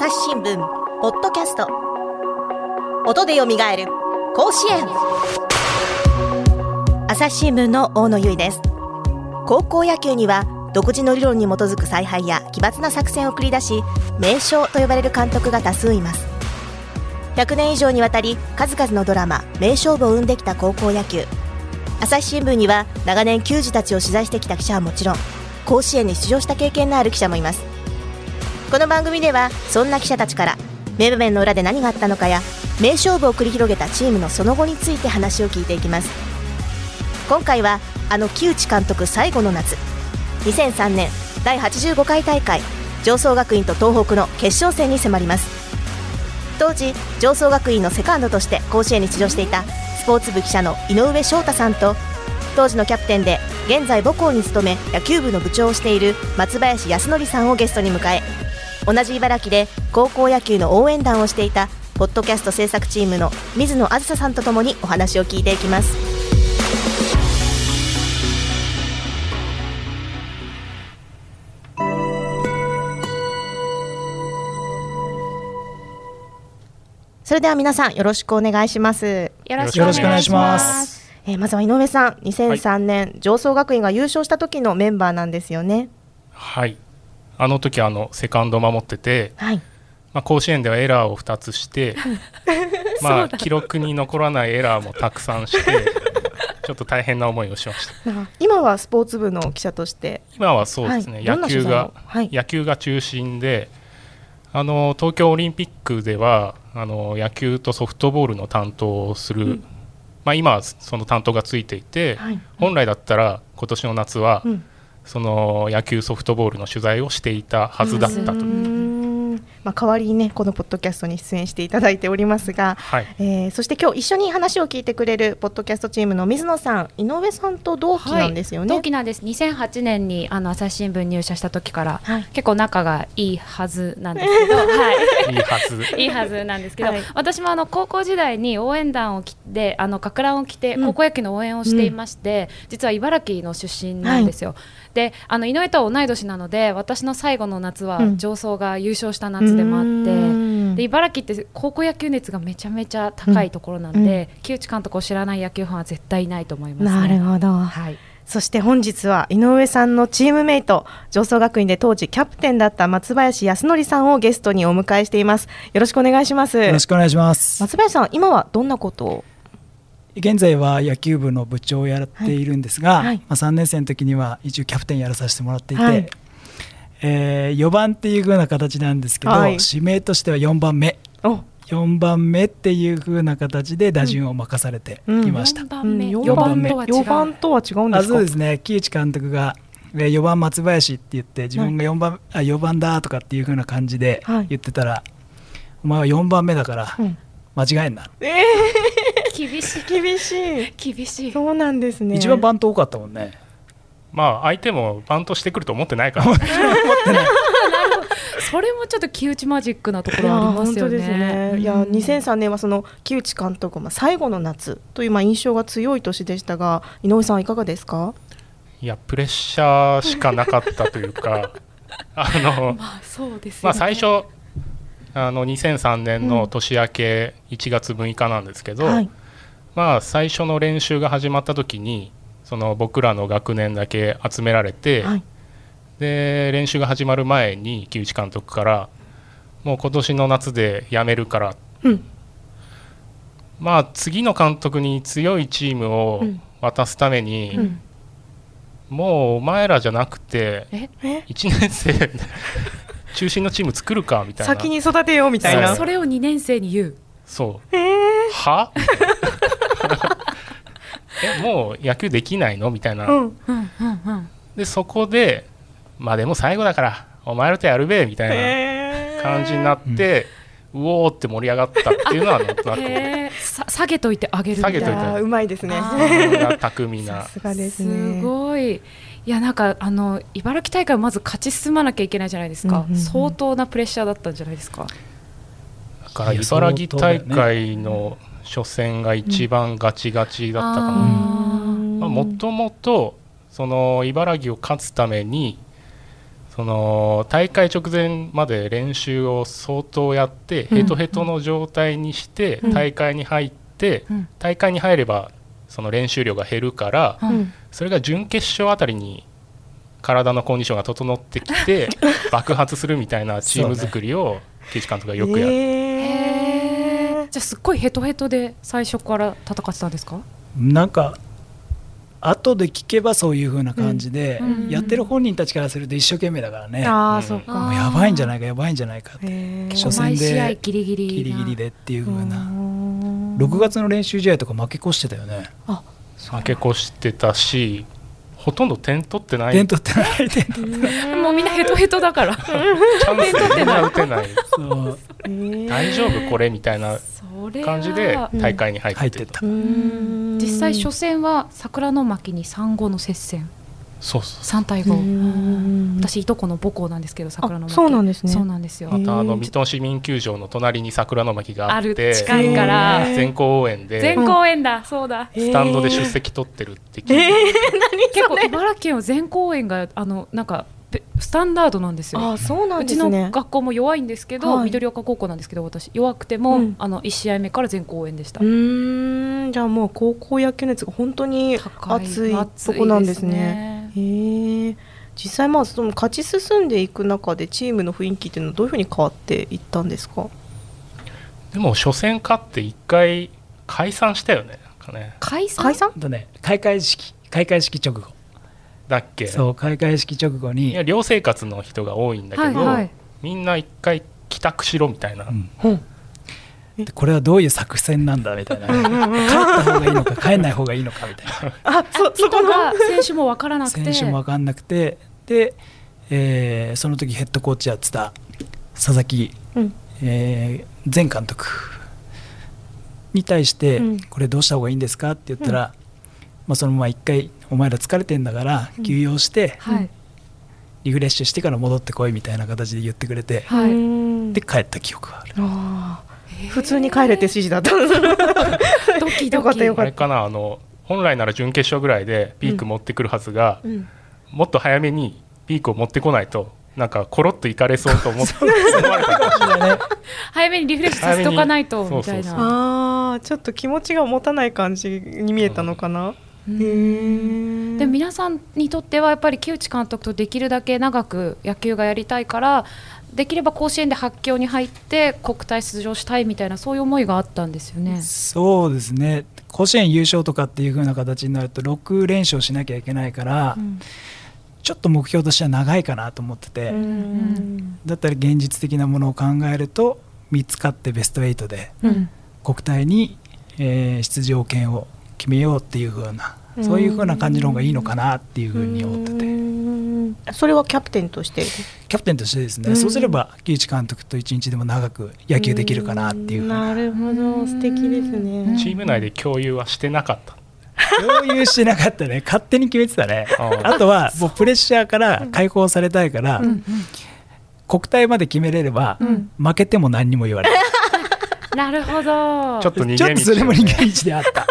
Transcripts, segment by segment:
朝日新聞ポッドキャスト。音でよみがえる甲子園。朝日新聞の大野由依です。高校野球には独自の理論に基づく采配や奇抜な作戦を繰り出し名将と呼ばれる監督が多数います。100年以上にわたり数々のドラマ名勝負を生んできた高校野球。朝日新聞には長年球児たちを取材してきた記者はもちろん甲子園に出場した経験のある記者もいます。この番組ではそんな記者たちから名場面の裏で何があったのかや名勝負を繰り広げたチームのその後について話を聞いていきます。今回はあの木内監督最後の夏。2003年第85回大会上層学院と東北の決勝戦に迫ります。当時上層学院のセカンドとして甲子園に出場していたスポーツ部記者の井上翔太さんと当時のキャプテンで現在母校に勤め野球部の部長をしている松林康則さんをゲストに迎え同じ茨城で高校野球の応援団をしていたポッドキャスト制作チームの水野あずささんとともにお話を聞いていきます。それでは皆さんよろしくお願いします。よろしくお願いします。えー、まずは井上さん。2003年、はい、上層学院が優勝した時のメンバーなんですよね。はいあの時あのセカンド守ってて、はい、まあ、甲子園ではエラーを2つして まあ記録に残らないエラーもたくさんして ちょっと大変な思いをしました。今はスポーツ部の記者として？今はそうですね、はい、野球が、はい、野球が中心であの東京オリンピックではあの野球とソフトボールの担当をする、うん、まあ、今はその担当がついていて、はい、本来だったら今年の夏は、うん、その野球ソフトボールの取材をしていたはずだったと。まあ、代わりにねこのポッドキャストに出演していただいておりますが、はい、えー、そして今日一緒に話を聞いてくれるポッドキャストチームの水野さん井上さんと同期なんですよね、はい、同期なんです。2008年にあの朝日新聞入社した時から、はい、結構仲がいいはずなんですけど、はい、いいはず。いいはずなんですけど、私もあの高校時代に応援団を着てあのかく乱を着て高校野球の応援をしていまして、うん、実は茨城の出身なんですよ、であの井上とは同い年なので私の最後の夏は上層が優勝した夏でもあって、うん、で茨城って高校野球熱がめちゃめちゃ高いところなんで、うん、木内監督を知らない野球ファンは絶対いないと思います、ね、なるほど、はい、そして本日は井上さんのチームメイト上層学院で当時キャプテンだった松林康則さんをゲストにお迎えしています。よろしくお願いします。よろしくお願いします。松林さん今はどんなことを？現在は野球部の部長をやっているんですが、はい、まあ、3年生の時には一応キャプテンやらさせてもらっていて、はい、えー、4番っていう風な形なんですけど、はい、指名としては4番目。4番目っていう風な形で打順を任されてきました、うん、4番目 ,4 番目4番とは違うんですか？そうですね。木内監督が4番松林って言って自分が4番,、あ4番だとかっていう風な感じで言ってたら、お前は4番目だから間違えんな、えー厳しい。厳しい。厳しい。そうなんですね。一番バント多かったもんね。まあ相手もバントしてくると思ってないから。思ってない。それもちょっと木内マジックなところありますよね。いや、ね、2003年はその木内監督、まあ、最後の夏というまあ印象が強い年でしたが井上さんいかがですか？いやプレッシャーしかなかったというかあの、まあそうです、ね、まあ、最初あの2003年の年明け1月6日なんですけど、うんはい、まあ、最初の練習が始まった時にその僕らの学年だけ集められて、はい、で練習が始まる前に木内監督からもう今年の夏で辞めるから、うん、まあ次の監督に強いチームを渡すために、うん、もうお前らじゃなくて1年生中心のチーム作るかみたいな。先に育てようみたいな。それを2年生に言う。そう。は？えもう野球できないの？みたいな、でそこでまあでも最後だからお前らとやるべみたいな感じになって、うおーって盛り上がったっていうのはなんとなく。下げといてあげる下げといて。うまいですね。巧みなさすがですね。すごい。いやなんかあの茨城大会まず勝ち進まなきゃいけないじゃないですか、うんうんうん、相当なプレッシャーだったんじゃないですか。だから茨城大会の初戦が一番ガチガチだったかな、もともとその茨城を勝つためにその大会直前まで練習を相当やってヘトヘトの状態にして大会に入って、大会に入ればその練習量が減るから、それが準決勝あたりに体のコンディションが整ってきて 爆発するみたいなチーム作りを木内監督がよくやる。じゃあすっごいヘトヘトで最初から戦ってたんですか？なんか後で聞けばそういうふうな感じで、やってる本人たちからすると一生懸命だからね、あそうか。もうやばいんじゃないかやばいんじゃないかって。初戦でギリギリギリギリでっていうふうな6月の練習試合とか負け越してたよね。負け越してたしほとんど点取ってない。点取ってない。点取ってない。もうみんなヘトヘトだから。チャンスみんな打てない。大丈夫これみたいな感じで大会に入ってた、実際初戦は桜の巻に3五の接戦そうそう。3対5私いとこの母校なんですけど桜の巻。そうなんですね。そうなんですよ。またあの水戸市民球場の隣に桜の巻があって近いから。全校応援で全校応援だ。そうだ。スタンドで出席取ってるって聞いて、えー、結構茨城県は全校応援があのなんかスタンダードなんですよ。あそうなん、ね、うちの学校も弱いんですけど、はい、緑岡高校なんですけど私弱くても、うん、あの1試合目から全校応援でした。うん。じゃあもう高校野球熱が本当に熱いとこなんですね。へえ実際まあその勝ち進んでいく中でチームの雰囲気っていうのはどういうふうに変わっていったんですか？でも初戦勝って1回解散したよねね。解散？解散？とね開会式。開会式直後。だっけ？そう開会式直後に。いや寮生活の人が多いんだけど、はいはい、みんな一回帰宅しろみたいな、うんこれはどういう作戦なんだみたいな、帰った方がいいのか帰んない方がいいのかみたいな。あそそこが選手も分からなくて。選手も分からなくて。で、えー、その時ヘッドコーチやってた佐々木、うん、えー、前監督に対して、これどうした方がいいんですかって言ったら、まあ、そのまま一回お前ら疲れてんだから休養して、はい、リフレッシュしてから戻ってこいみたいな形で言ってくれて、はい、で帰った記憶がある。あ普通に帰れって指示だった。ドキドキ。あれかなあの本来なら準決勝ぐらいでピーク持ってくるはずが、うん、もっと早めにピークを持ってこないとなんかコロッといかれそうと思って早めにリフレッシュさせとかないとみたいな。ああちょっと気持ちが持たない感じに見えたのかな、で皆さんにとってはやっぱり木内監督とできるだけ長く野球がやりたいからできれば甲子園で発狂に入って国体出場したいみたいなそういう思いがあったんですよね。そうですね。甲子園優勝とかっていう風な形になると6連勝しなきゃいけないから、うん、ちょっと目標としては長いかなと思ってて、だったら現実的なものを考えると3つ勝ってベスト8で、国体に、えー、出場権を決めようっていう風なそういう風な感じの方がいいのかなっていう風に思っててそれはキャプテンとして？キャプテンとしてですね。そうすれば木内監督と一日でも長く野球できるかなっていう。なるほど。素敵ですね。チーム内で共有はしてなかった。共有してなかったね。勝手に決めてたね。あとはもうプレッシャーから解放されたいから、国体まで決めれれば、負けても何にも言われない。なるほど。ちょっと逃げ道、それも逃げ道であった。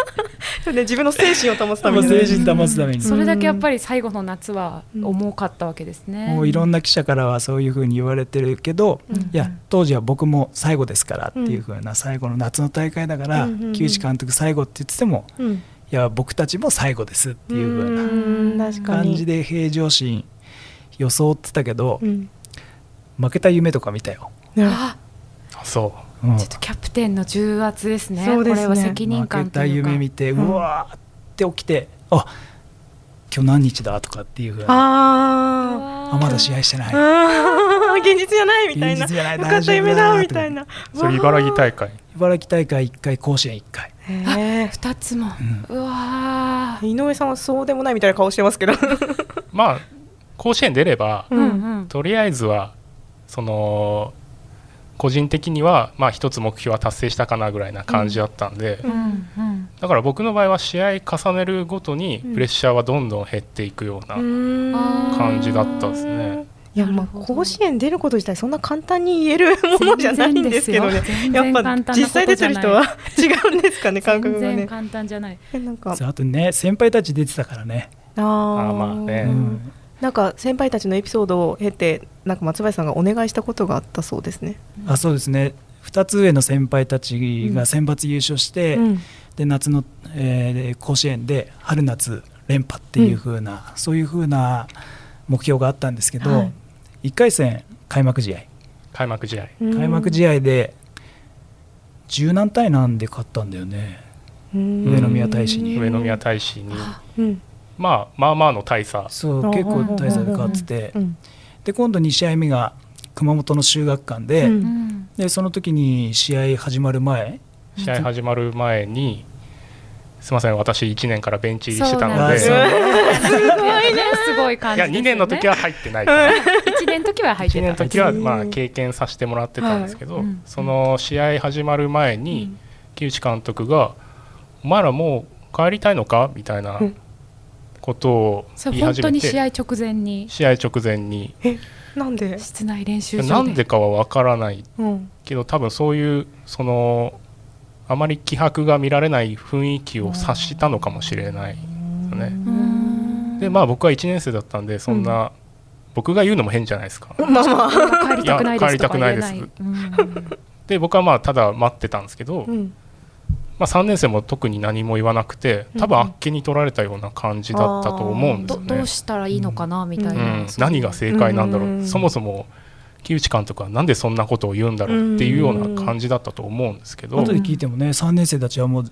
そうね、自分の精神を保つために、精神保つために。それだけやっぱり最後の夏は重かったわけですね。もういろんな記者からはそういうふうに言われてるけど、うん、いや当時は僕も最後ですからっていうふうな最後の夏の大会だから、木内監督最後って言ってても。うん。いや僕たちも最後ですっていうふうな感じで平常心装ってたけど、うん、負けた夢とか見たよ。あ。そう、うん、ちょっとキャプテンの重圧ですね。そうですね。これは責任感負けた夢見て、うわーって起きて、あ今日何日だとかっていうふうな。あまだ試合してない。現実じゃないみたいな。現実じゃなかった夢だみたいな。それ茨城大会。茨城大会1回甲子園1回。2つも、うん、うわ井上さんはそうでもないみたいな顔してますけど。まあ甲子園出れば、うんうん、とりあえずはその個人的にはまあ一つ目標は達成したかなぐらいな感じだったんで、うんうん。うん、だから僕の場合は試合重ねるごとにプレッシャーはどんどん減っていくような感じだったですね。いやまあ甲子園出ること自体そんな簡単に言えるものじゃないんですけどね。やっぱ実際出てる人は違うんですかね感覚がね簡単じゃない。なんか。あとね先輩たち出てたからね。ああまあね、うん、なんか先輩たちのエピソードを経てなんか松林さんがお願いしたことがあったそうですね。あそうですね。2つ上の先輩たちが選抜優勝して、うん、で夏の、えー、甲子園で春夏連覇っていう風な、うん、そういう風な目標があったんですけど、はい、1回戦開幕試合。開幕試合。開幕試合で十何対何で勝ったんだよね。上宮大使に。上宮大使に、まあまあまあの大差。そう結構大差で勝って。て、で今度2試合目が熊本の修学館で,、でその時に試合始まる前。試合始まる前にすみません私1年からベンチ入りしてたので、す。ごいね。すごい感じ、ね、いや2年の時は入ってない。から1年の時は入ってた。1年の時はまあ経験させてもらってたんですけど、はいうん、その試合始まる前に、木内監督が「お前らもう帰りたいのか?」みたいなことを言い始めて、試合直前に。試合直前に。なんで？室内練習場なんでかは分からない、うん、けど多分そういうそのあまり気迫が見られない雰囲気を察したのかもしれないですね。でまあ僕は1年生だったんでそんな、うん、僕が言うのも変じゃないですか。まあまあ、帰りたくないです帰りたくないです。で僕はまあただ待ってたんですけど、うん、まあ、3年生も特に何も言わなくて多分あっけに取られたような感じだったと思うんですよね。どうしたらいいのかなみたいな、何が正解なんだろう、そもそも木内監督はなんでそんなことを言うんだろうっていうような感じだったと思うんですけど。後で聞いてもね3年生たちはもう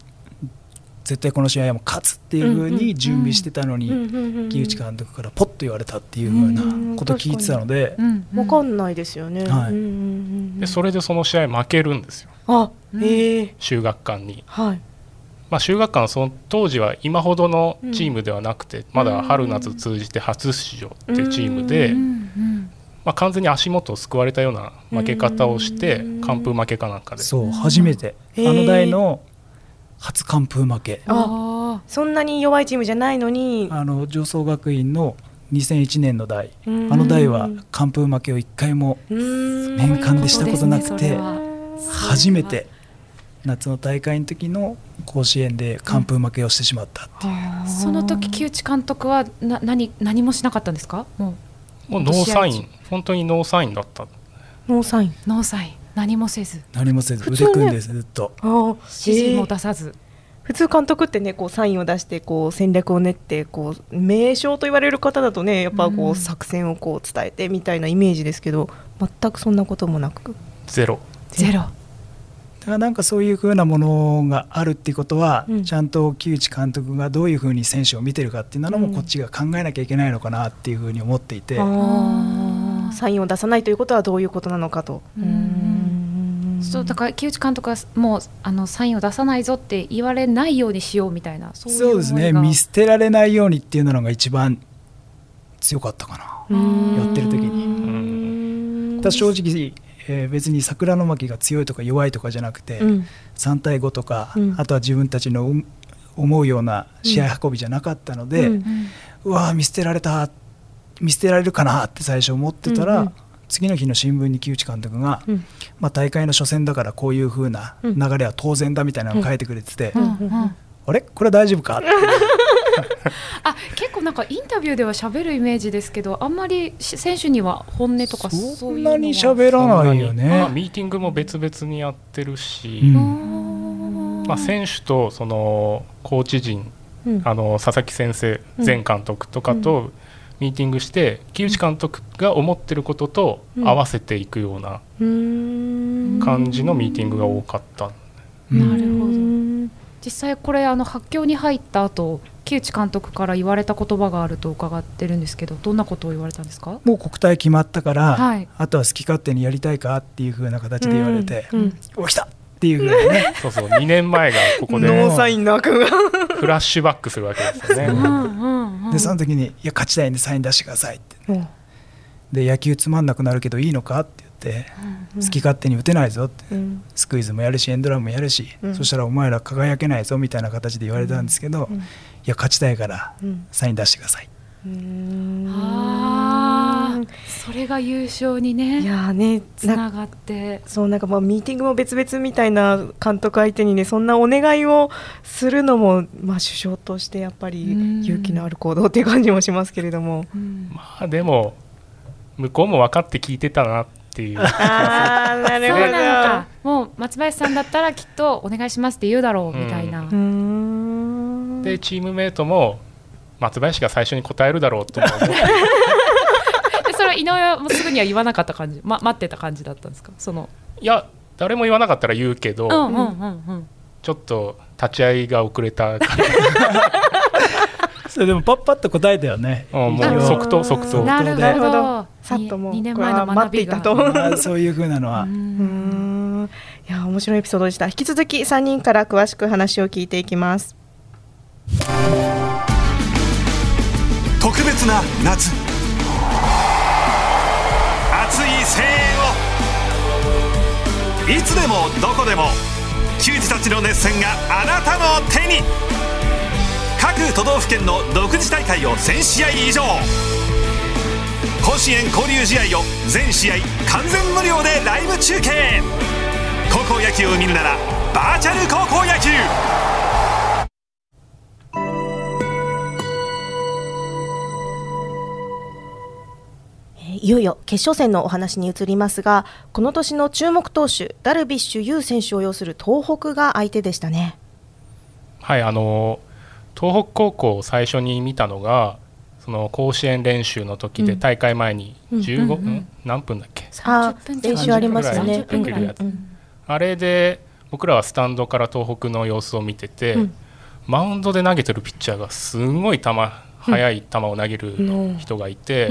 絶対この試合はもう勝つっていうふうに準備してたのに木内監督からポッと言われたっていうふうなことを聞いてたので。分かんないですよね、はい、でそれでその試合負けるんですよ。あ、え。ー、修学館に。はい。まあ、修学館はその当時は今ほどのチームではなくて、まだ春夏通じて初出場っていうチームで、まあ、完全に足元をすくわれたような負け方をして完封負けかなんかで。そう初めて。あの代の初完封負け。あそんなに弱いチームじゃないのに。あの常総学院の2001年の代。あの代は完封負けを1回も年間でしたことなくて初めて夏の大会の時の甲子園で完封負けをしてしまったっていう、うん、その時木内監督はな何何もしなかったんですか？もうもうノーサイン。本当にノーサインだった。ノーサイン。ノーサイン何もせず。何もせず腕組んでずっと。指示も出さず、普通監督ってねこうサインを出してこう戦略を練ってこう名将と言われる方だとねやっぱこう作戦をこう伝えてみたいなイメージですけど全くそんなこともなく。ゼロ。ゼロ。だからなんかそういうふうなものがあるっていうことは、うん、ちゃんと木内監督がどういうふうに選手を見てるかっていうのもこっちが考えなきゃいけないのかなっていうふうに思っていて、サインを出さないということはどういうことなのかと。そうだから木内監督はもうあのサインを出さないぞって言われないようにしようみたいなそうですね。見捨てられないようにっていうのが一番強かったかな。やってる時に。だ正直、えー、別に桜の巻が強いとか弱いとかじゃなくて、うん、3対5とか、うん、あとは自分たちの思うような試合運びじゃなかったので、うん、うわ見捨てられた見捨てられるかなって最初思ってたら、うんうん次の日の新聞に木内監督が、うん、まあ、大会の初戦だからこういうふうな流れは当然だみたいなのを書いてくれてて、あれ？これ大丈夫か？あ結構なんかインタビューでは喋るイメージですけどあんまり選手には本音とかそんなに喋らないよね、まあ、ミーティングも別々にやってるし、うん、まあ、選手とそのコーチ陣、うん、あの佐々木先生前監督とかと、ミーティングして木内監督が思ってることと合わせていくような感じのミーティングが多かった。なるほど。実際これあの発狂に入った後木内監督から言われた言葉があると伺ってるんですけどどんなことを言われたんですか？もう国体決まったから、はい、あとは好き勝手にやりたいかっていうふうな形で言われて、うん。うん、お来たっていうぐらいね。そうそう2年前がここでノーサインの悪が。フラッシュバックするわけですよね。でその時に「いや勝ちたいんでサイン出してください」って、うん、で野球つまんなくなるけどいいのかって言って、うん、好き勝手に打てないぞって、うん、スクイズもやるしエンドランもやるし、そしたらお前ら輝けないぞみたいな形で言われたんですけど、いや勝ちたいからサイン出してください。それが優勝にねいやねつながって。そうなんかまあミーティングも別々みたいな監督相手にねそんなお願いをするのもまあ首相としてやっぱり勇気のある行動っていう感じもしますけれども、まあでも向こうも分かって聞いてたなっていう。ああなるほど。もう松林さんだったらきっとお願いしますって言うだろうみたいな、うん、でチームメートも松林が最初に答えるだろうと思って 井上はもうすぐには言わなかった感じ、ま、待ってた感じだったんですか？その。いや誰も言わなかったら言うけど、うんうんうんうん、ちょっと立ち会いが遅れた感じ。それでもパッパッと答えたよね。あもう即答即答。なるほど。さっともう2年前の学びが。とそういうふうなのは。うん。いや面白いエピソードでした。引き続き3人から詳しく話を聞いていきます。特別な夏いつでもどこでも球児たちの熱戦があなたの手に。各都道府県の独自大会を1000試合以上。甲子園交流試合を全試合完全無料でライブ中継。高校野球を見るならバーチャル高校野球。いよいよ決勝戦のお話に移りますがこの年の注目投手ダルビッシュ有選手を擁する東北が相手でしたね。はいあの東北高校を最初に見たのがその甲子園練習の時で大会前に15分、うん、何分だっけ？あ練習ありますよね、あれで僕らはスタンドから東北の様子を見てて、うん、マウンドで投げてるピッチャーがすごい球速い球を投げる人がいて、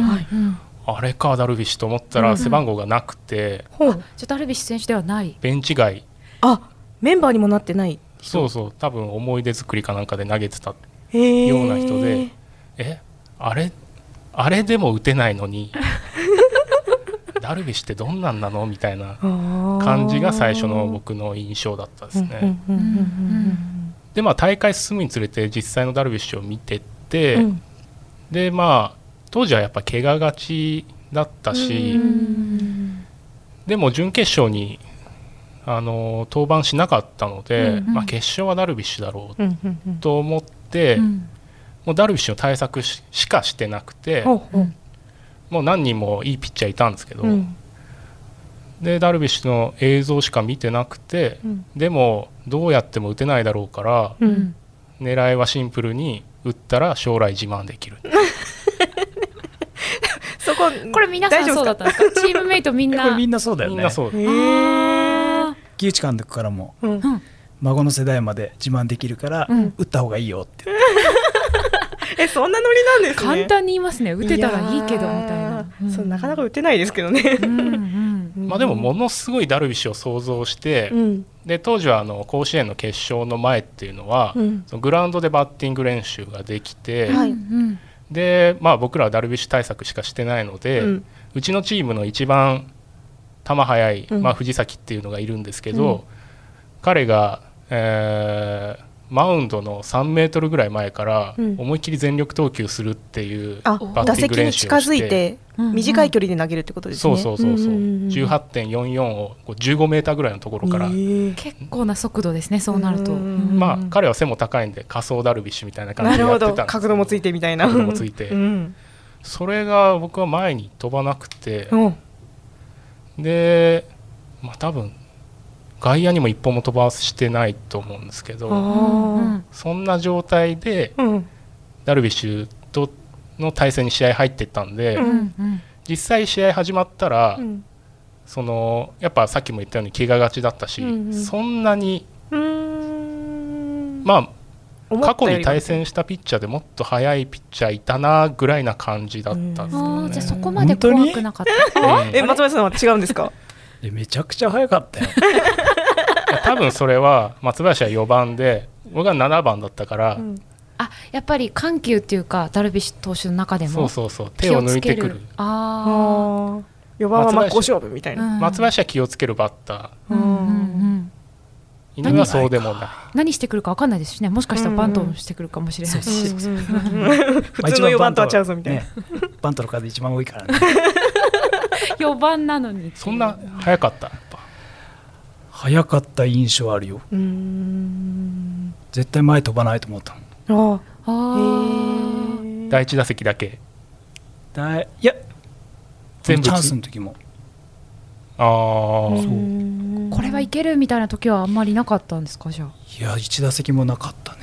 あれかダルビッシュと思ったら背番号がなくて、じゃあダルビッシュ選手ではない。ベンチ外。あメンバーにもなってない。そうそう。多分思い出作りかなんかで投げてたような人で。え？あれ？あれでも打てないのに。ダルビッシュってどんなんなの？みたいな感じが最初の僕の印象だったですね。でまあ大会進むにつれて実際のダルビッシュを見てって、うん、でまあ当時はやっぱ怪我がちだったし、でも準決勝にあの登板しなかったので、うんうん、まあ、決勝はダルビッシュだろうと思って、うん。うん、もうダルビッシュの対策しかしてなくて、うん、もう何人もいいピッチャーいたんですけど、うん、でダルビッシュの映像しか見てなくて、でもどうやっても打てないだろうから、狙いはシンプルに打ったら将来自慢できる。そこ これ皆さんそうだったんですか？チームメイトみんな。これみんなそうだよね。みんなそう。木内監督からも、うん、孫の世代まで自慢できるから、うん、打った方がいいよって。えそんなノリなんですね。簡単に言いますね。打てたらいいけどみたいな、うん、そうなかなか打てないですけどね。うん、まあでもものすごいダルビッシュを想像して、で当時はあの甲子園の決勝の前っていうのは、そのグラウンドでバッティング練習ができて、はいで、まあ、僕らはダルビッシュ対策しかしてないので、うん、うちのチームの一番球速い、まあ、藤崎っていうのがいるんですけど、うん、彼が、えー、マウンドの3メートルぐらい前から思いっきり全力投球するっていうバッティング練習をして、短い距離で投げるってことですね。そうそうそうそう。18.44を15メーターぐらいのところから、結構な速度ですね。そうなると。まあ彼は背も高いんで仮想ダルビッシュみたいな感じでやってた角度もついてみたいな。角度もついて。それが僕は前に飛ばなくて、で、まあ多分外野にも一歩も飛ばしてないと思うんですけど、そんな状態で、ダルビッシュとの対戦に試合入ってったんで、うん、実際試合始まったら、うん、そのやっぱさっきも言ったように怪我がちだったし、うんうん、そんなにまあ過去に対戦したピッチャーでもっと速いピッチャーいたなぐらいな感じだったんですけど、ね、じゃあそこまで怖くなかった、え松林さんは違うんですか？えめちゃくちゃ速かったよ。多分それは松林は4番で僕は7番だったから、うん。あやっぱり緩急っていうかダルビッシュ投手の中でもそうそうそう。手を抜いてくる。ああ4番は真っ向勝負みたいな、松林は気をつけるバッター、うんうん、犬はそうでもない。何してくるか分かんないですしね。もしかしたらバントしてくるかもしれない。し、普通の4番とはちゃうぞみたいな、ね、バントの数一番多いからね 4番なのにそんな早かった？早かった印象あるよ。絶対前飛ばないと思った。あ。あ第一打席だけ？だいや全部チャンスの時も。ああそう。これはいけるみたいな時はあんまりなかったんですか？じゃあ。いや1打席もなかったね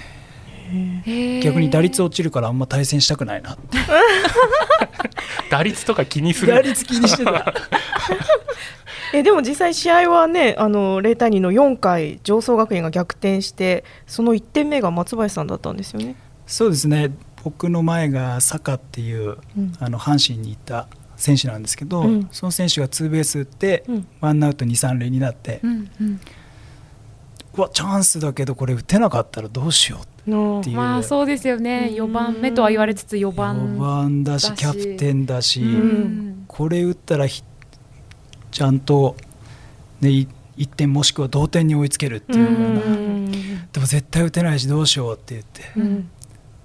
逆に打率落ちるからあんま対戦したくないな。打率とか気にする。打率気にしてた。えでも実際試合はねあの0対2の4回上層学園が逆転してその1点目が松林さんだったんですよね。そうですね。僕の前が坂っていう、うん、あの阪神に行った選手なんですけど、うん、その選手がツーベース打って、うん、ワンアウト二三塁になって、うんうん、うわチャンスだけどこれ打てなかったらどうしようっていう。まあそうですよね。4番目とは言われつつ4番 ,4 番だしキャプテンだし、これ打ったらちゃんと、ね、1点もしくは同点に追いつけるっていうような。でも絶対打てないしどうしようって言って、うん、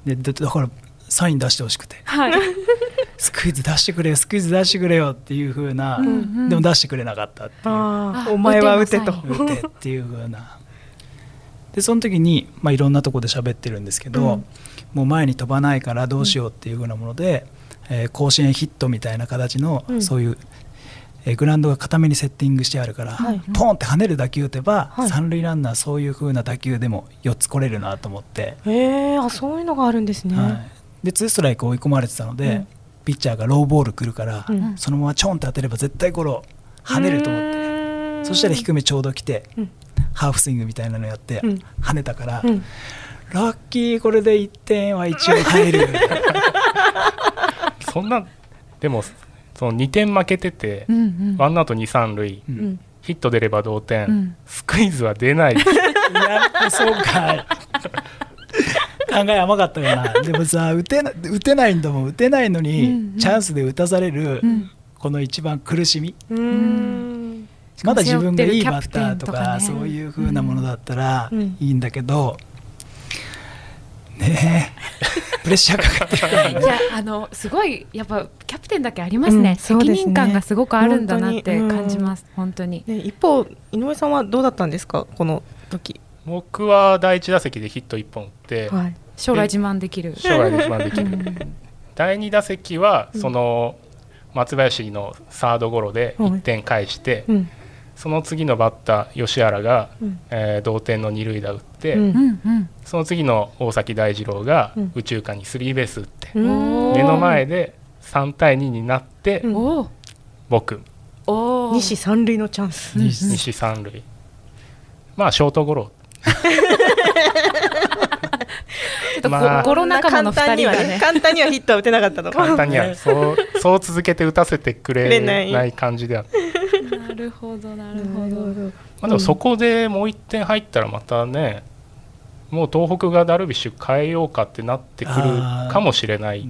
でだからサイン出してほしくて、はい、スクイズ出してくれよスクイズ出してくれよっていうふうな、うんうん、でも出してくれなかったっていう。お前は打てと。打てっていうふうなでその時に、まあ、いろんなとこで喋ってるんですけど、うん、もう前に飛ばないからどうしようっていうふうなもので、うん、えー、甲子園ヒットみたいな形の、うん、そういう、えー、グラウンドが固めにセッティングしてあるから、はい、ポンって跳ねる打球打てば、はい、三塁ランナーそういうふうな打球でも4つ来れるなと思って。へえー、そういうのがあるんですね、はい、でツーストライク追い込まれてたので、ピッチャーがローボール来るから、そのままちょんって当てれば絶対ゴロ跳ねると思ってそしたら低めちょうど来て、ハーフスイングみたいなのやって、跳ねたから、ラッキーこれで1点は一応入る。そんなでもその2点負けてて、うんうん、ワンアウト二三塁、うん、ヒット出れば同点、うん、スクイズは出ない。やそうか考え甘かったかな。でもさ打てな打てないんだもん。打てないのに、うんうん、チャンスで打たされる、この一番苦しみ、まだ自分がいいバッターとか、ね、そういうふうなものだったらいいんだけど、ねえ。プレッシャーかかってる いやあのすごいやっぱキャプテンだけありますね、うん、責任感がすごくあるんだなって感じます。本当に、ね、一方井上さんはどうだったんですか？この時。僕は第一打席でヒット1本打って、はい、将来自慢できる。将来自慢できる。第2打席はその松林のサードゴロで1点返して、うんその次のバッター吉原が、うん、えー、同点の二塁打打って、うん、その次の大崎大二郎が右中間にスリーベース打って、うん、目の前で3対2になって、僕。西三塁のチャンス。西三塁。まあショートゴロ。ちょっと、まあ、ゴロ仲間の2人はね。簡単にはヒットは打てなかったと。簡単には。そうそう続けて打たせてくれない感じであったなるほどなるほど、まあ、でもそこでもう1点入ったらまたねもう東北がダルビッシュ変えようかってなってくるかもしれない、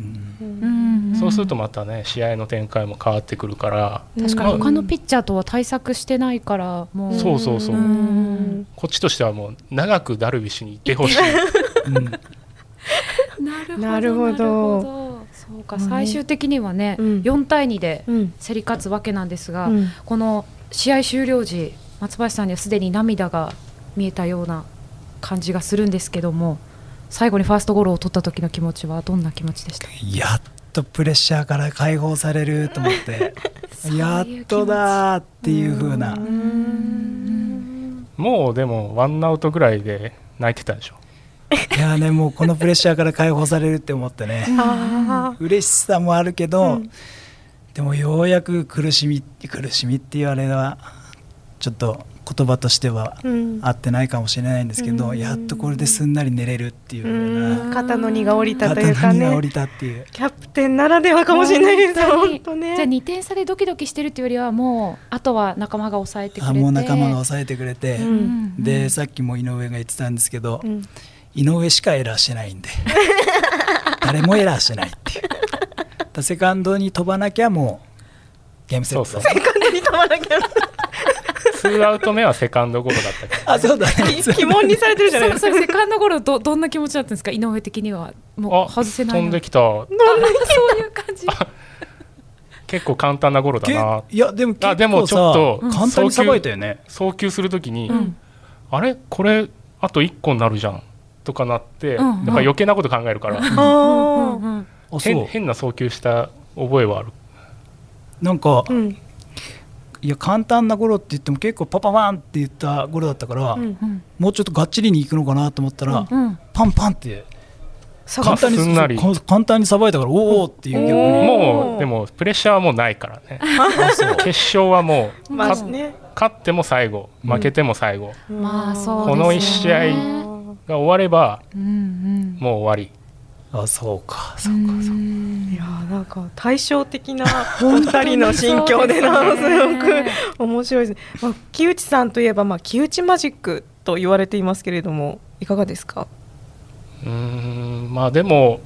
そうするとまたね試合の展開も変わってくるから。確かに。他のピッチャーとは対策してないからもう。そうそうそう。こっちとしてはもう長くダルビッシュにいてほしい、なるほどそうか、最終的にはね、うん、4対2で競り勝つわけなんですが、うん、この試合終了時松林さんにはすでに涙が見えたような感じがするんですけども最後にファーストゴロを取った時の気持ちはどんな気持ちでした？やっとプレッシャーから解放されると思って。やっとだっていうふうなもうでもワンアウトぐらいで泣いてたでしょ。いやねもうこのプレッシャーから解放されるって思ってね。嬉しさもあるけど、うん、でもようやく苦しみ苦しみっていうあれはちょっと言葉としては合ってないかもしれないんですけど、うん、やっとこれですんなり寝れるっていう。う肩の荷が下りたというかね。降りたっていう。キャプテンならではかもしれないです本当ね。じゃあ2点差でドキドキしてるっていうよりはもうあとは仲間が抑えてくれて。もう仲間が抑えてくれて、うん、でさっきも井上が言ってたんですけど、うん。井上しかエラーしてないんで。誰もエラーしてないっていうセカンドに飛ばなきゃもうゲームセットセカンドに飛ばなきゃ。ツーアウト目はセカンドゴロだったけど、あそうだね。疑問にされてるじゃないですか。セカンドゴロどどんな気持ちだったんですか？井上的には。もう外せない飛んできた。そういう感じ。結構簡単なゴロだな。いやでもあでもちょっと簡単にさばいたよね。送球するときに、うん、あれ？これあと1個になるじゃん。とかなって、うん、やっぱ余計なこと考えるから、変変な送球した覚えはある？なんか、いや簡単なゴロって言っても結構パパパンって言ったゴロだったから、うん、もうちょっとがっちりにいくのかなと思ったら、うん、パンパンって簡単に簡単にさばいたからおおっていうもうでもプレッシャーはもうないからね。決勝はもう、まあね、勝っても最後負けても最後、うん、まあそう、ね、この1試合が終われば、うんうん、もう終わりあそうかそうかそうか。いやなんか対照的な お二人の心境でなすごく面白いです、まあ、木内さんといえば、まあ、木内マジックと言われていますけれどもいかがですか？うんまあでも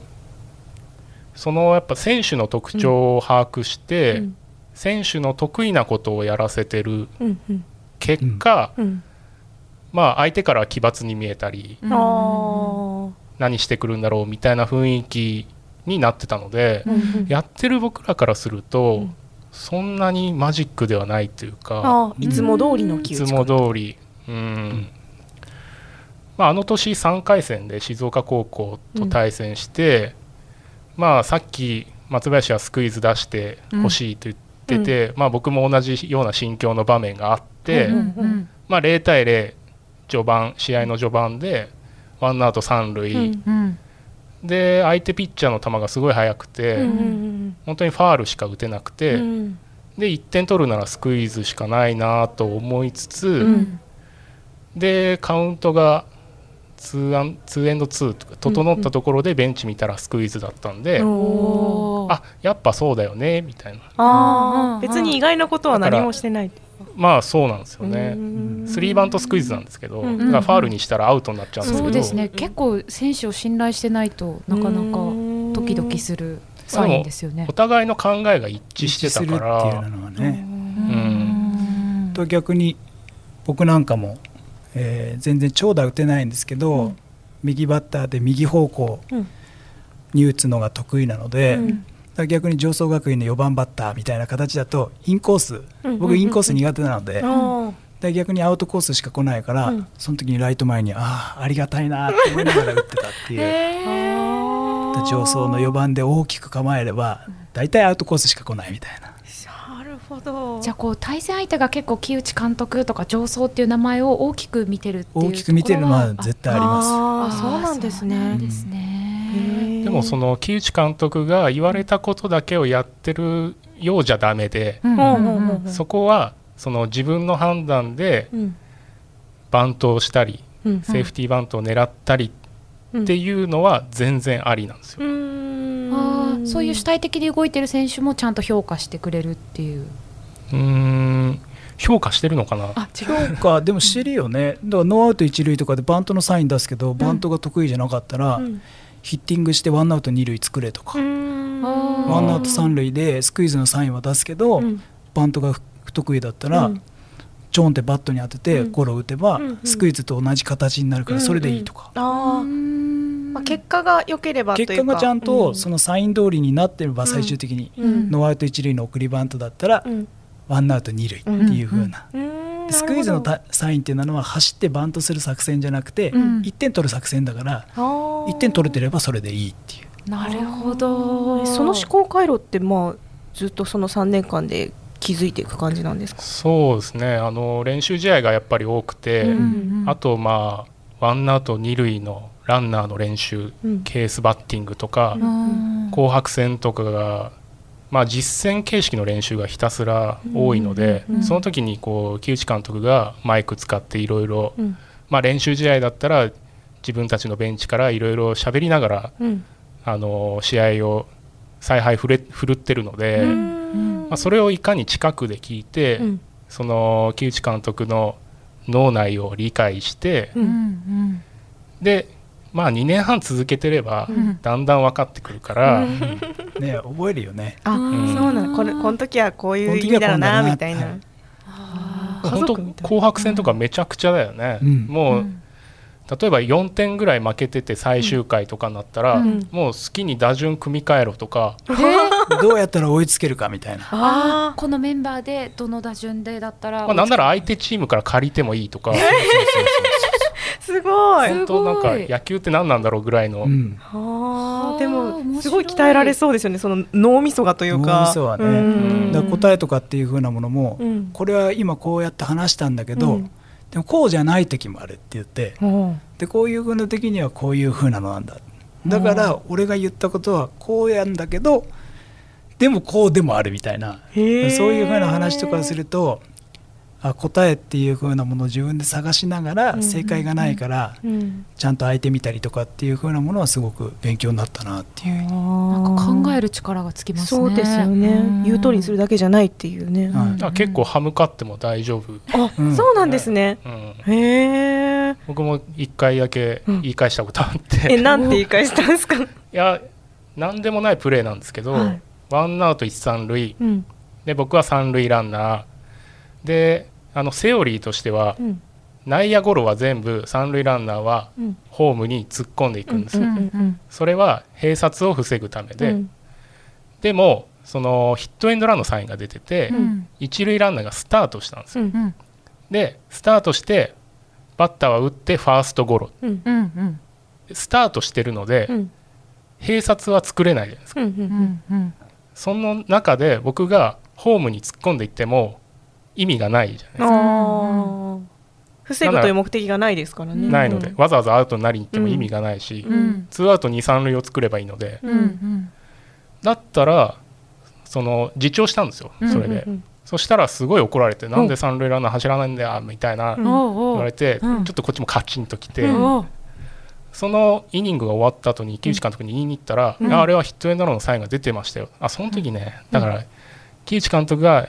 そのやっぱ選手の特徴を把握して、うん、選手の得意なことをやらせてる結果、うんうん、まあ相手から奇抜に見えたり、何してくるんだろうみたいな雰囲気になってたので、やってる僕らからすると、そんなにマジックではないというかいつも通りのいつも通り。うん。まあ、あの年3回戦で静岡高校と対戦して、うん、まあ、さっき松林はスクイズ出してほしいと言ってて、うん、まあ、僕も同じような心境の場面があって、うん、まあ、0対0序盤試合の序盤でワンアウト三塁、で相手ピッチャーの球がすごい速くて、本当にファールしか打てなくて、で1点取るならスクイズしかないなと思いつつ、でカウントが2アン2エンド2とか整ったところでベンチ見たらスクイズだったんで、うん。うん、あやっぱそうだよねみたいな。あ別に意外なことは何もしてないまあそうなんですよね。スリーバントスクイズなんですけど、だからファールにしたらアウトになっちゃうんですけど。そうですね。結構選手を信頼してないとなかなかドキドキするサインですよね。お互いの考えが一致してたから。っていうのはね。うん。と逆に僕なんかもえー、全然長打打てないんですけど、うん、右バッターで右方向に打つのが得意なので、うん、逆に上層学院の4番バッターみたいな形だとインコース、僕インコース苦手なので。で逆にアウトコースしか来ないから、うん、その時にライト前にああありがたいなって思いながら打ってたっていう。上層の4番で大きく構えれば大体アウトコースしか来ないみたいな。ほど。じゃあこう対戦相手が結構木内監督とか上層っていう名前を大きく見てるっていう大きく見てるのは絶対あります。あそうなんですね。ですねでもその木内監督が言われたことだけをやってるようじゃダメで、そこはその自分の判断でバントをしたり、セーフティーバントを狙ったりっていうのは全然ありなんですよ。そういう主体的に動いてる選手もちゃんと評価してくれるっていう。うん評価してるのかな？評価でもしてるよね。だからノーアウト一塁とかでバントのサイン出すけど、バントが得意じゃなかったら、うん、ヒッティングしてワンアウト二塁作れとか。ワンアウト三塁でスクイズのサインは出すけど、うん、バントが不得意だったら、うん、ちょんってバットに当ててゴロ打てば、スクイズと同じ形になるからそれでいいとか。まあ、結果が良ければ結果がちゃんとそのサイン通りになってれば最終的に、ノーアウト一塁の送りバントだったら、ワンアウト二塁っていう風な。スクイズのサインっていうのは走ってバントする作戦じゃなくて、1点取る作戦だから1点取れてればそれでいいっていう。なるほど。その思考回路ってまあずっとその3年間で築いていく感じなんですか？そうですね。あの練習試合がやっぱり多くて、うんうん、あとまあワンアウト二塁のランナーの練習、うん、ケースバッティングとか、うん、紅白戦とかが、まあ、実戦形式の練習がひたすら多いので、うん、その時にこう木内監督がマイク使っていろいろ練習試合だったら自分たちのベンチからいろいろ喋りながら、あの試合を采配ふれ振るってるので、まあ、それをいかに近くで聞いて、その木内監督の脳内を理解して、でまあ2年半続けてればだんだん分かってくるから、ね覚えるよね。あ、そうなの。これこの時はこういう意味だろうなみたいな。本当紅白戦とかめちゃくちゃだよね、もう例えば4点ぐらい負けてて最終回とかになったら、うん、もう好きに打順組み替えろとか、えー、どうやったら追いつけるかみたいな。あこのメンバーでどの打順でだったら、まあ、なんなら相手チームから借りてもいいとかすごい。本当なんか野球って何なんだろうぐらいの、うん、はでもすごい鍛えられそうですよねその脳みそがというか。脳みそはね、だ答えとかっていうふうなものも、うん、これは今こうやって話したんだけど、うん。でもこうじゃない時もあるって言って、でこういうふうな時にはこういうふうなのなんだ。だから俺が言ったことはこうやんだけどでもこうでもあるみたいな。そういうふうな話とかするとあ答えっていう風なものを自分で探しながら正解がないからちゃんと相手見たりとかっていう風なものはすごく勉強になったなっていう。なんか考える力がつきますね。そうですよね。言う通りにするだけじゃないっていうね、はい、結構歯向かっても大丈夫。あ、うん、そうなんですね、うん、へえ僕も一回だけ言い返したことあって、うん、えなんて言い返したんですか？いや何でもないプレーなんですけど、はい、ワンアウト一三塁、で僕は三塁ランナーであのセオリーとしては、うん、内野ゴロは全部三塁ランナーはホームに突っ込んでいくんです。よ、それは併殺を防ぐためで、うん、でもそのヒットエンドランのサインが出てて、うん、一塁ランナーがスタートしたんですよ、でスタートしてバッターは打ってファーストゴロ、スタートしてるので、併殺は作れないじゃないですか、その中で僕がホームに突っ込んでいっても意味がないじゃないですか。防ぐという目的がないですからね。ないので、わざわざアウトになりに行っても意味がないし、うん、ツーアウト2、3塁を作ればいいので、うん、だったらその自重したんですよ、それで。そしたらすごい怒られて、なんで三塁ランナー走らないんだよみたいな。言われて、ちょっとこっちもカチンときて、そのイニングが終わった後に木内監督に言いに行ったら、あれはヒットエンドローのサインが出てましたよ。あその時ね、だから木内監督が、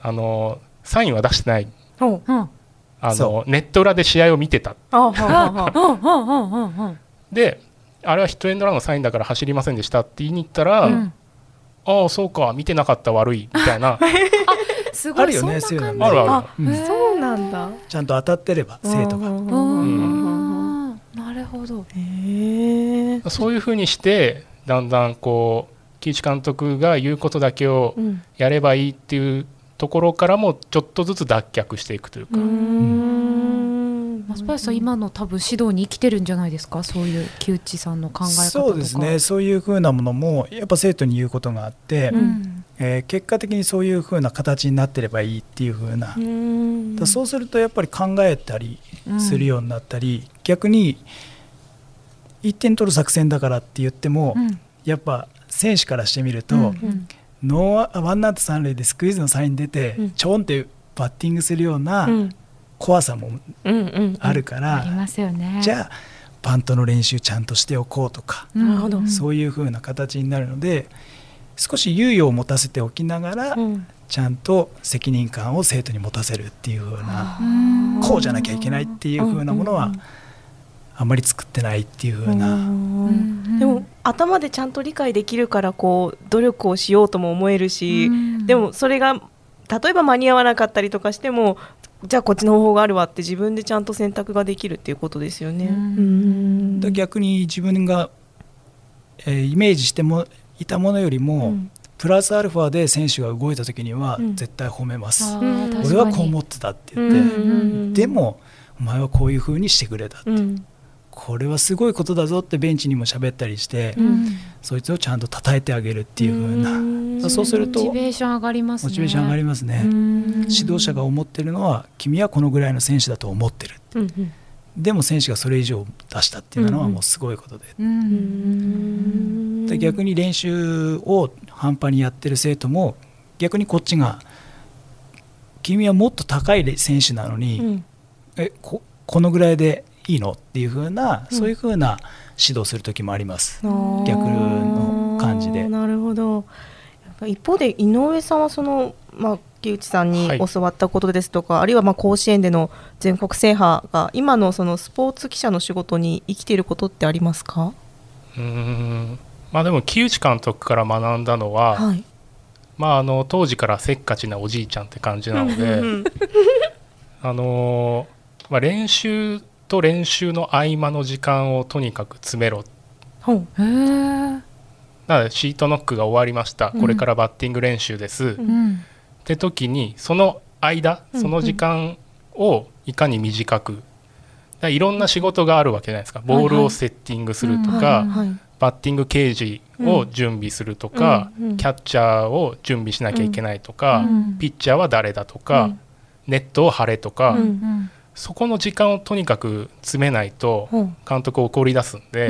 あのサインは出してない、あのネット裏で試合を見てた。であれはヒットエンドランのサインだから走りませんでしたって言いに行ったら、うん、ああそうか見てなかった悪いみたいな。すごいあるよねそういうのあるある、うん、そうなんだ。ちゃんと当たってれば生徒が。なるほど。そういうふうにしてだんだんこう木内監督が言うことだけをやればいいっていうところからもちょっとずつ脱却していくというか。松林さん今の多分指導に生きてるんじゃないですか？そういう木内さんの考え方そうですね。そういうふうなものもやっぱ生徒に言うことがあって、うん、えー、結果的にそういうふうな形になってればいいっていうふうな。うそうするとやっぱり考えたりするようになったり、うん、逆に1点取る作戦だからって言っても、うん、やっぱ選手からしてみると、うんうんノーワンアウト三塁でスクイズのサイン出て、うん、ちょんってバッティングするような怖さもあるから、じゃあバントの練習ちゃんとしておこうとか、そういうふうな形になるので少し猶予を持たせておきながら、うん、ちゃんと責任感を生徒に持たせるっていうふうなこうじゃなきゃいけないっていうふうなものは、あまり作ってないっていうふうな。でも頭でちゃんと理解できるからこう努力をしようとも思えるし、でもそれが例えば間に合わなかったりとかしてもじゃあこっちの方法があるわって自分でちゃんと選択ができるっていうことですよね。逆に自分が、えー、イメージしてもいたものよりも、うん、プラスアルファで選手が動いた時には絶対褒めます、うん、俺はこう思ってたって言って、でもお前はこういうふうにしてくれたって、これはすごいことだぞってベンチにも喋ったりして、うん、そいつをちゃんと称えてあげるっていうふうな。そうするとモチベーション上がりますね。モチベーション上がりますね。指導者が思ってるのは君はこのぐらいの選手だと思ってる、うんうん、でも選手がそれ以上出したっていうのはもうすごいことで。で逆に練習を半端にやってる生徒も逆にこっちが君はもっと高い選手なのに、うん、えここのぐらいでいいの？っていうふうな、うん、そういうふうな指導する時もあります、逆の感じで。なるほど。一方で井上さんはその、まあ、木内さんに教わったことですとか、はい、あるいはまあ甲子園での全国制覇が今のそのスポーツ記者の仕事に生きていることってありますか？うん。まあでも木内監督から学んだのは、はい、まああの当時からせっかちなおじいちゃんって感じなので あの、まあ、練習と練習の合間の時間をとにかく詰めろ。へなシートノックが終わりました、これからバッティング練習です、うん、って時にその間その時間をいかに短く、いろんな仕事があるわけじゃないですか。ボールをセッティングするとか、バッティングケージを準備するとか、キャッチャーを準備しなきゃいけないとか、ピッチャーは誰だとか、ネットを張れとか、そこの時間をとにかく詰めないと監督怒り出すんで、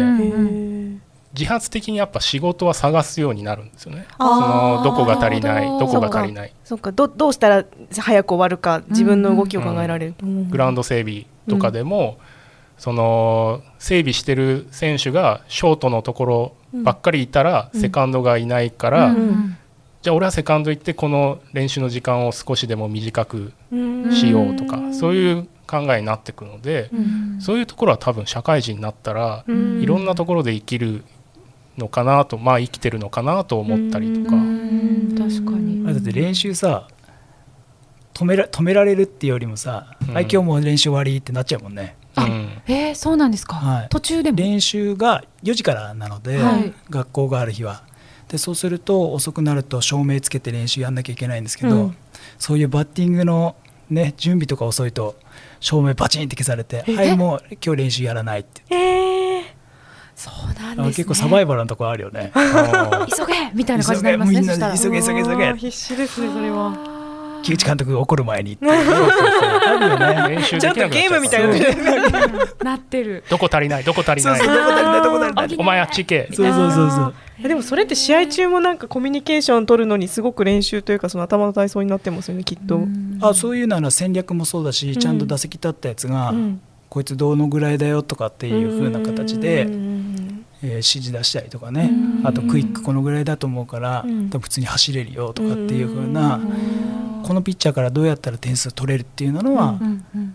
自発的にやっぱ仕事は探すようになるんですよね。そのどこが足りないど。こが足りない。そうか。どどうしたら早く終わるか自分の動きを考えられる。グラウンド整備とかでも、うん、その整備してる選手がショートのところばっかりいたら、セカンドがいないから、じゃあ俺はセカンド行ってこの練習の時間を少しでも短くしようとか、そういう考えになってくので、そういうところは多分社会人になったら、いろんなところで生きるのかなとまあ生きてるのかなと思ったりとか。確かに。だって練習さ止めら止められるっていうよりもさ、うん、今日も練習終わりってなっちゃうもんね。あ、うん、えー、そうなんですか、はい、途中で練習が4時からなので、はい、学校がある日は。でそうすると遅くなると照明つけて練習やんなきゃいけないんですけど、うん、そういうバッティングの、ね、準備とか遅いと照明バチンって消されて「はいもう今日練習やらない」って。えー。そうなんです、ね、結構サバイバルなところあるよね。急げみたいな感じになりますねみんな急げ急げ急げ。必死ですねそれは。木内監督が怒る前にちょっとゲームみたいな。なってる。どこ足りない？どこ足りない？どこ足りない？どこ足りない？お前あっち行け。そうそうそうそう。でもそれって試合中もなんかコミュニケーション取るのにすごく練習というかその頭の体操になってますよねきっとあそういうのは戦略もそうだしちゃんと打席立ったやつが、こいつどのぐらいだよとかっていうふうな形でえー、指示出したりとかね。あとクイックこのぐらいだと思うから、多分普通に走れるよとかっていう風なこのピッチャーからどうやったら点数取れるっていうのは、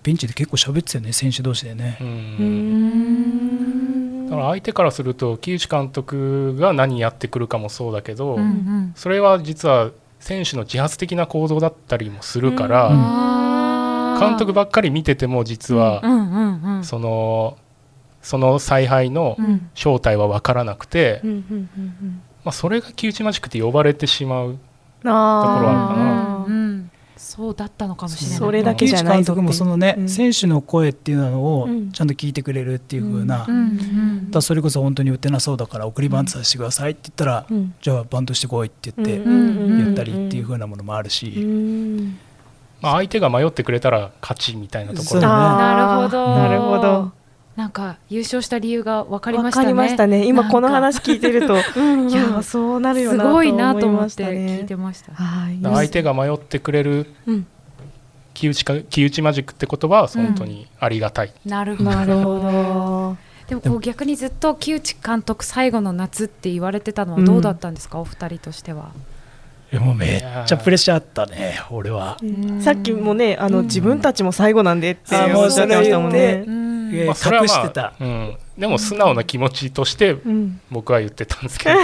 ベンチで結構喋ってたよね選手同士でね。だから相手からすると木内監督が何やってくるかもそうだけど、それは実は選手の自発的な行動だったりもするから、監督ばっかり見てても実は、そのその采配の正体は分からなくて、まあ、それが木内マジックって呼ばれてしまうところあるかな。そうだったのかもしれない。それだけじゃない監督もそのね、うん、選手の声っていうのをちゃんと聞いてくれるっていう風な、うん、だそれこそ本当に打てなそうだから送りバントさせてくださいって言ったら、うん、じゃあバントしてこいって言って言ったりっていう風なものもあるし。まあ、相手が迷ってくれたら勝ちみたいなところ、ね、なるほど。なるほどなんか優勝した理由が分かりましたね。分かりましたね。今この話聞いてると、うんうん、いやそうなるよなすごいなと思って聞いてました。はい。相手が迷ってくれる、木内か木内マジックって言葉は本当にありがたい。うん、なるほど。でもこう逆にずっと木内監督最後の夏って言われてたのはどうだったんですか、お二人としては。でもめっちゃプレッシャーあったね、俺は。さっきもね、あの自分たちも最後なんでっておっしゃってましたもんね。まあ、それは、まあ、うん、でも素直な気持ちとして僕は言ってたんですけど、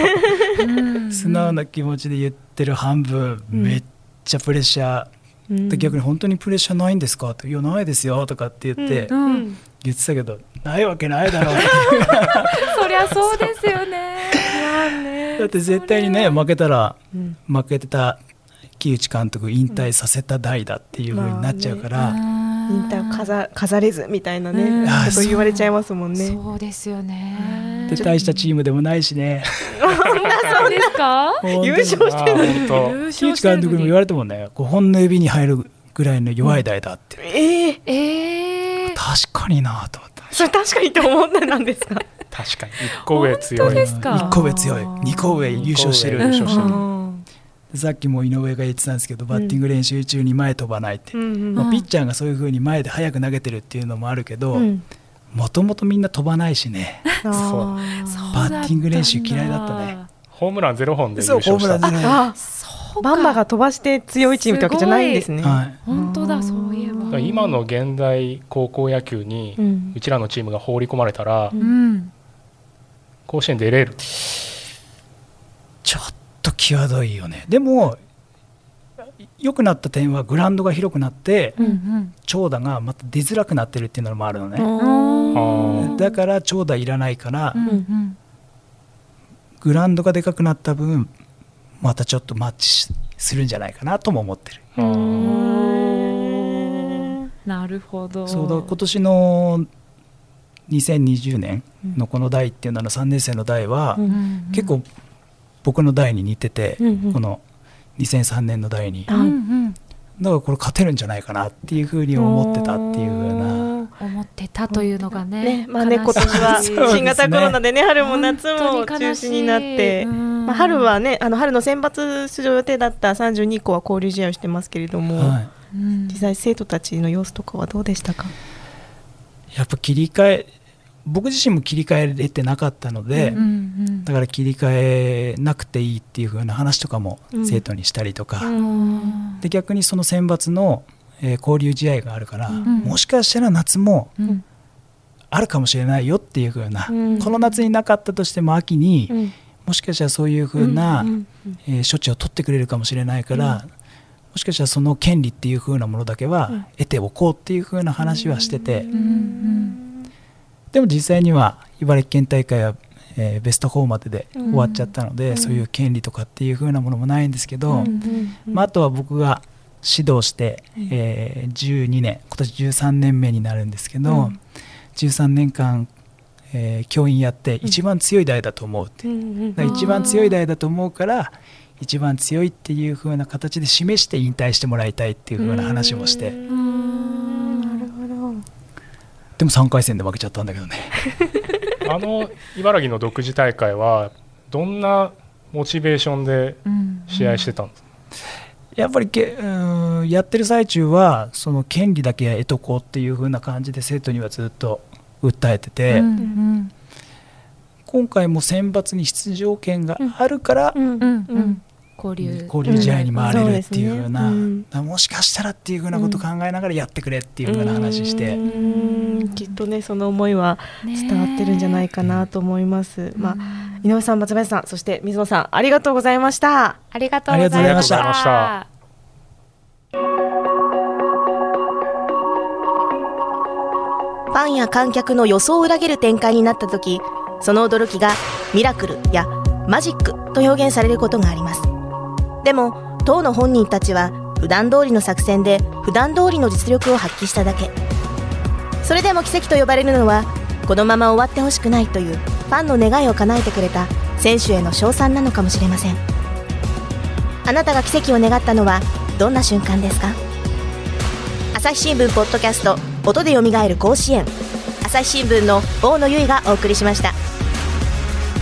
素直な気持ちで言ってる半分、めっちゃプレッシャー、で逆に本当にプレッシャーないんですか？って「いやないですよ」とかって言って、言ってたけどないわけないだろう。そりゃそうですよね。だって絶対にね負けたら、負けてた木内監督引退させた代だっていうふうになっちゃうから。引退を飾飾れずみたいなね、こと言われちゃいますもんね。そうですよね。で大したチームでもないしね。そうですか？優勝してる。木内監督にも言われてもね、5本の指に入るぐらいの弱い台だって。ええええ。確かになと思った。それ確かにと思ったなんですか？確かに一個上強い。一個上強い。二個上優勝してる。優勝してる。さっきも井上が言ってたんですけどバッティング練習中に前飛ばないって、うんまあ、ピッチャーがそういうふうに前で早く投げてるっていうのもあるけどもともとみんな飛ばないしね。そう。バッティング練習嫌いだったね。ホームランゼロ本で優勝した。バンバが飛ばして強いチームってわけじゃないんですね。はい、本当だそういえば。今の現代高校野球にうちらのチームが放り込まれたら、うん、甲子園出れる。際どいよね。でも良くなった点はグラウンドが広くなって、うんうん、長打がまた出づらくなってるっていうのもあるのね。だから長打いらないから、うんうん、グラウンドがでかくなった分またちょっとマッチするんじゃないかなとも思ってる。なるほど。そうだ今年の2020年のこの代っていうのは3年生の代は、結構僕の代に似てて、この2003年の代に、だからこれ勝てるんじゃないかなっていうふうに思ってたっていうふうな。思ってたというのがねね,、まあね、今年は新型コロナでね春も夏も中止になって、まあ、春はねあの春の選抜出場予定だった32校は交流試合をしてますけれども、はい、実際生徒たちの様子とかはどうでしたか？やっぱ切り替え僕自身も切り替えれてなかったので、うんうん、だから切り替えなくていいっていう風な話とかも生徒にしたりとか、うん、で逆にその選抜の、えー、交流試合があるから、うん、もしかしたら夏もあるかもしれないよっていう風な、うん、この夏になかったとしても秋に、もしかしたらそういう風な、えー、処置を取ってくれるかもしれないから、もしかしたらその権利っていう風なものだけは得ておこうっていう風な話はしてて。でも実際には茨城県大会は、えー、ベスト4までで終わっちゃったので、うん、そういう権利とかっていう風なものもないんですけど、うん、まあ、あとは僕が指導して、えー、12年今年13年目になるんですけど、うん、13年間、えー、教員やって一番強い代だと思うって、一番強い代だと思うから一番強いっていう風な形で示して引退してもらいたいっていう風な話もして。でも3回戦で負けちゃったんだけどね。あの茨城の独自大会はどんなモチベーションで試合してたんですか、うん。うん、やっぱりけうんやってる最中はその権利だけ得とこうっていう風な感じで生徒にはずっと訴えてて、うんうん、今回も選抜に出場権があるから、うんうんうん交流。交流試合に回れるっていうふうな、うん。ね、もしかしたらっていうふうなことを考えながらやってくれっていうふうな話して、きっとねその思いは伝わってるんじゃないかなと思います。まあ井上さん松林さんそして水野さんありがとうございました。ありがとうございました。ファンや観客の予想を裏切る展開になった時その驚きがミラクルやマジックと表現されることがありますでも当の本人たちは普段通りの作戦で普段通りの実力を発揮しただけ。それでも奇跡と呼ばれるのはこのまま終わってほしくないというファンの願いを叶えてくれた選手への称賛なのかもしれません。あなたが奇跡を願ったのはどんな瞬間ですか？朝日新聞ポッドキャスト音でよみがえる甲子園。朝日新聞の大野由依がお送りしました。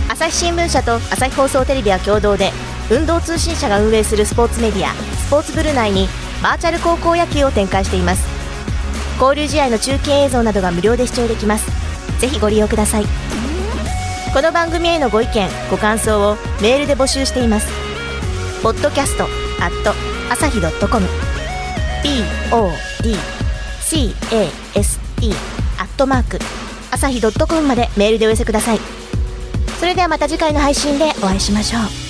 朝日新聞社と朝日放送テレビは共同で運動通信社が運営するスポーツメディアスポーツブル内にバーチャル高校野球を展開しています。交流試合の中継映像などが無料で視聴できます。ぜひご利用ください。この番組へのご意見ご感想をメールで募集しています。podcast at 朝日 .com podcast アットマーク朝日 .com までメールでお寄せください。それではまた次回の配信でお会いしましょう。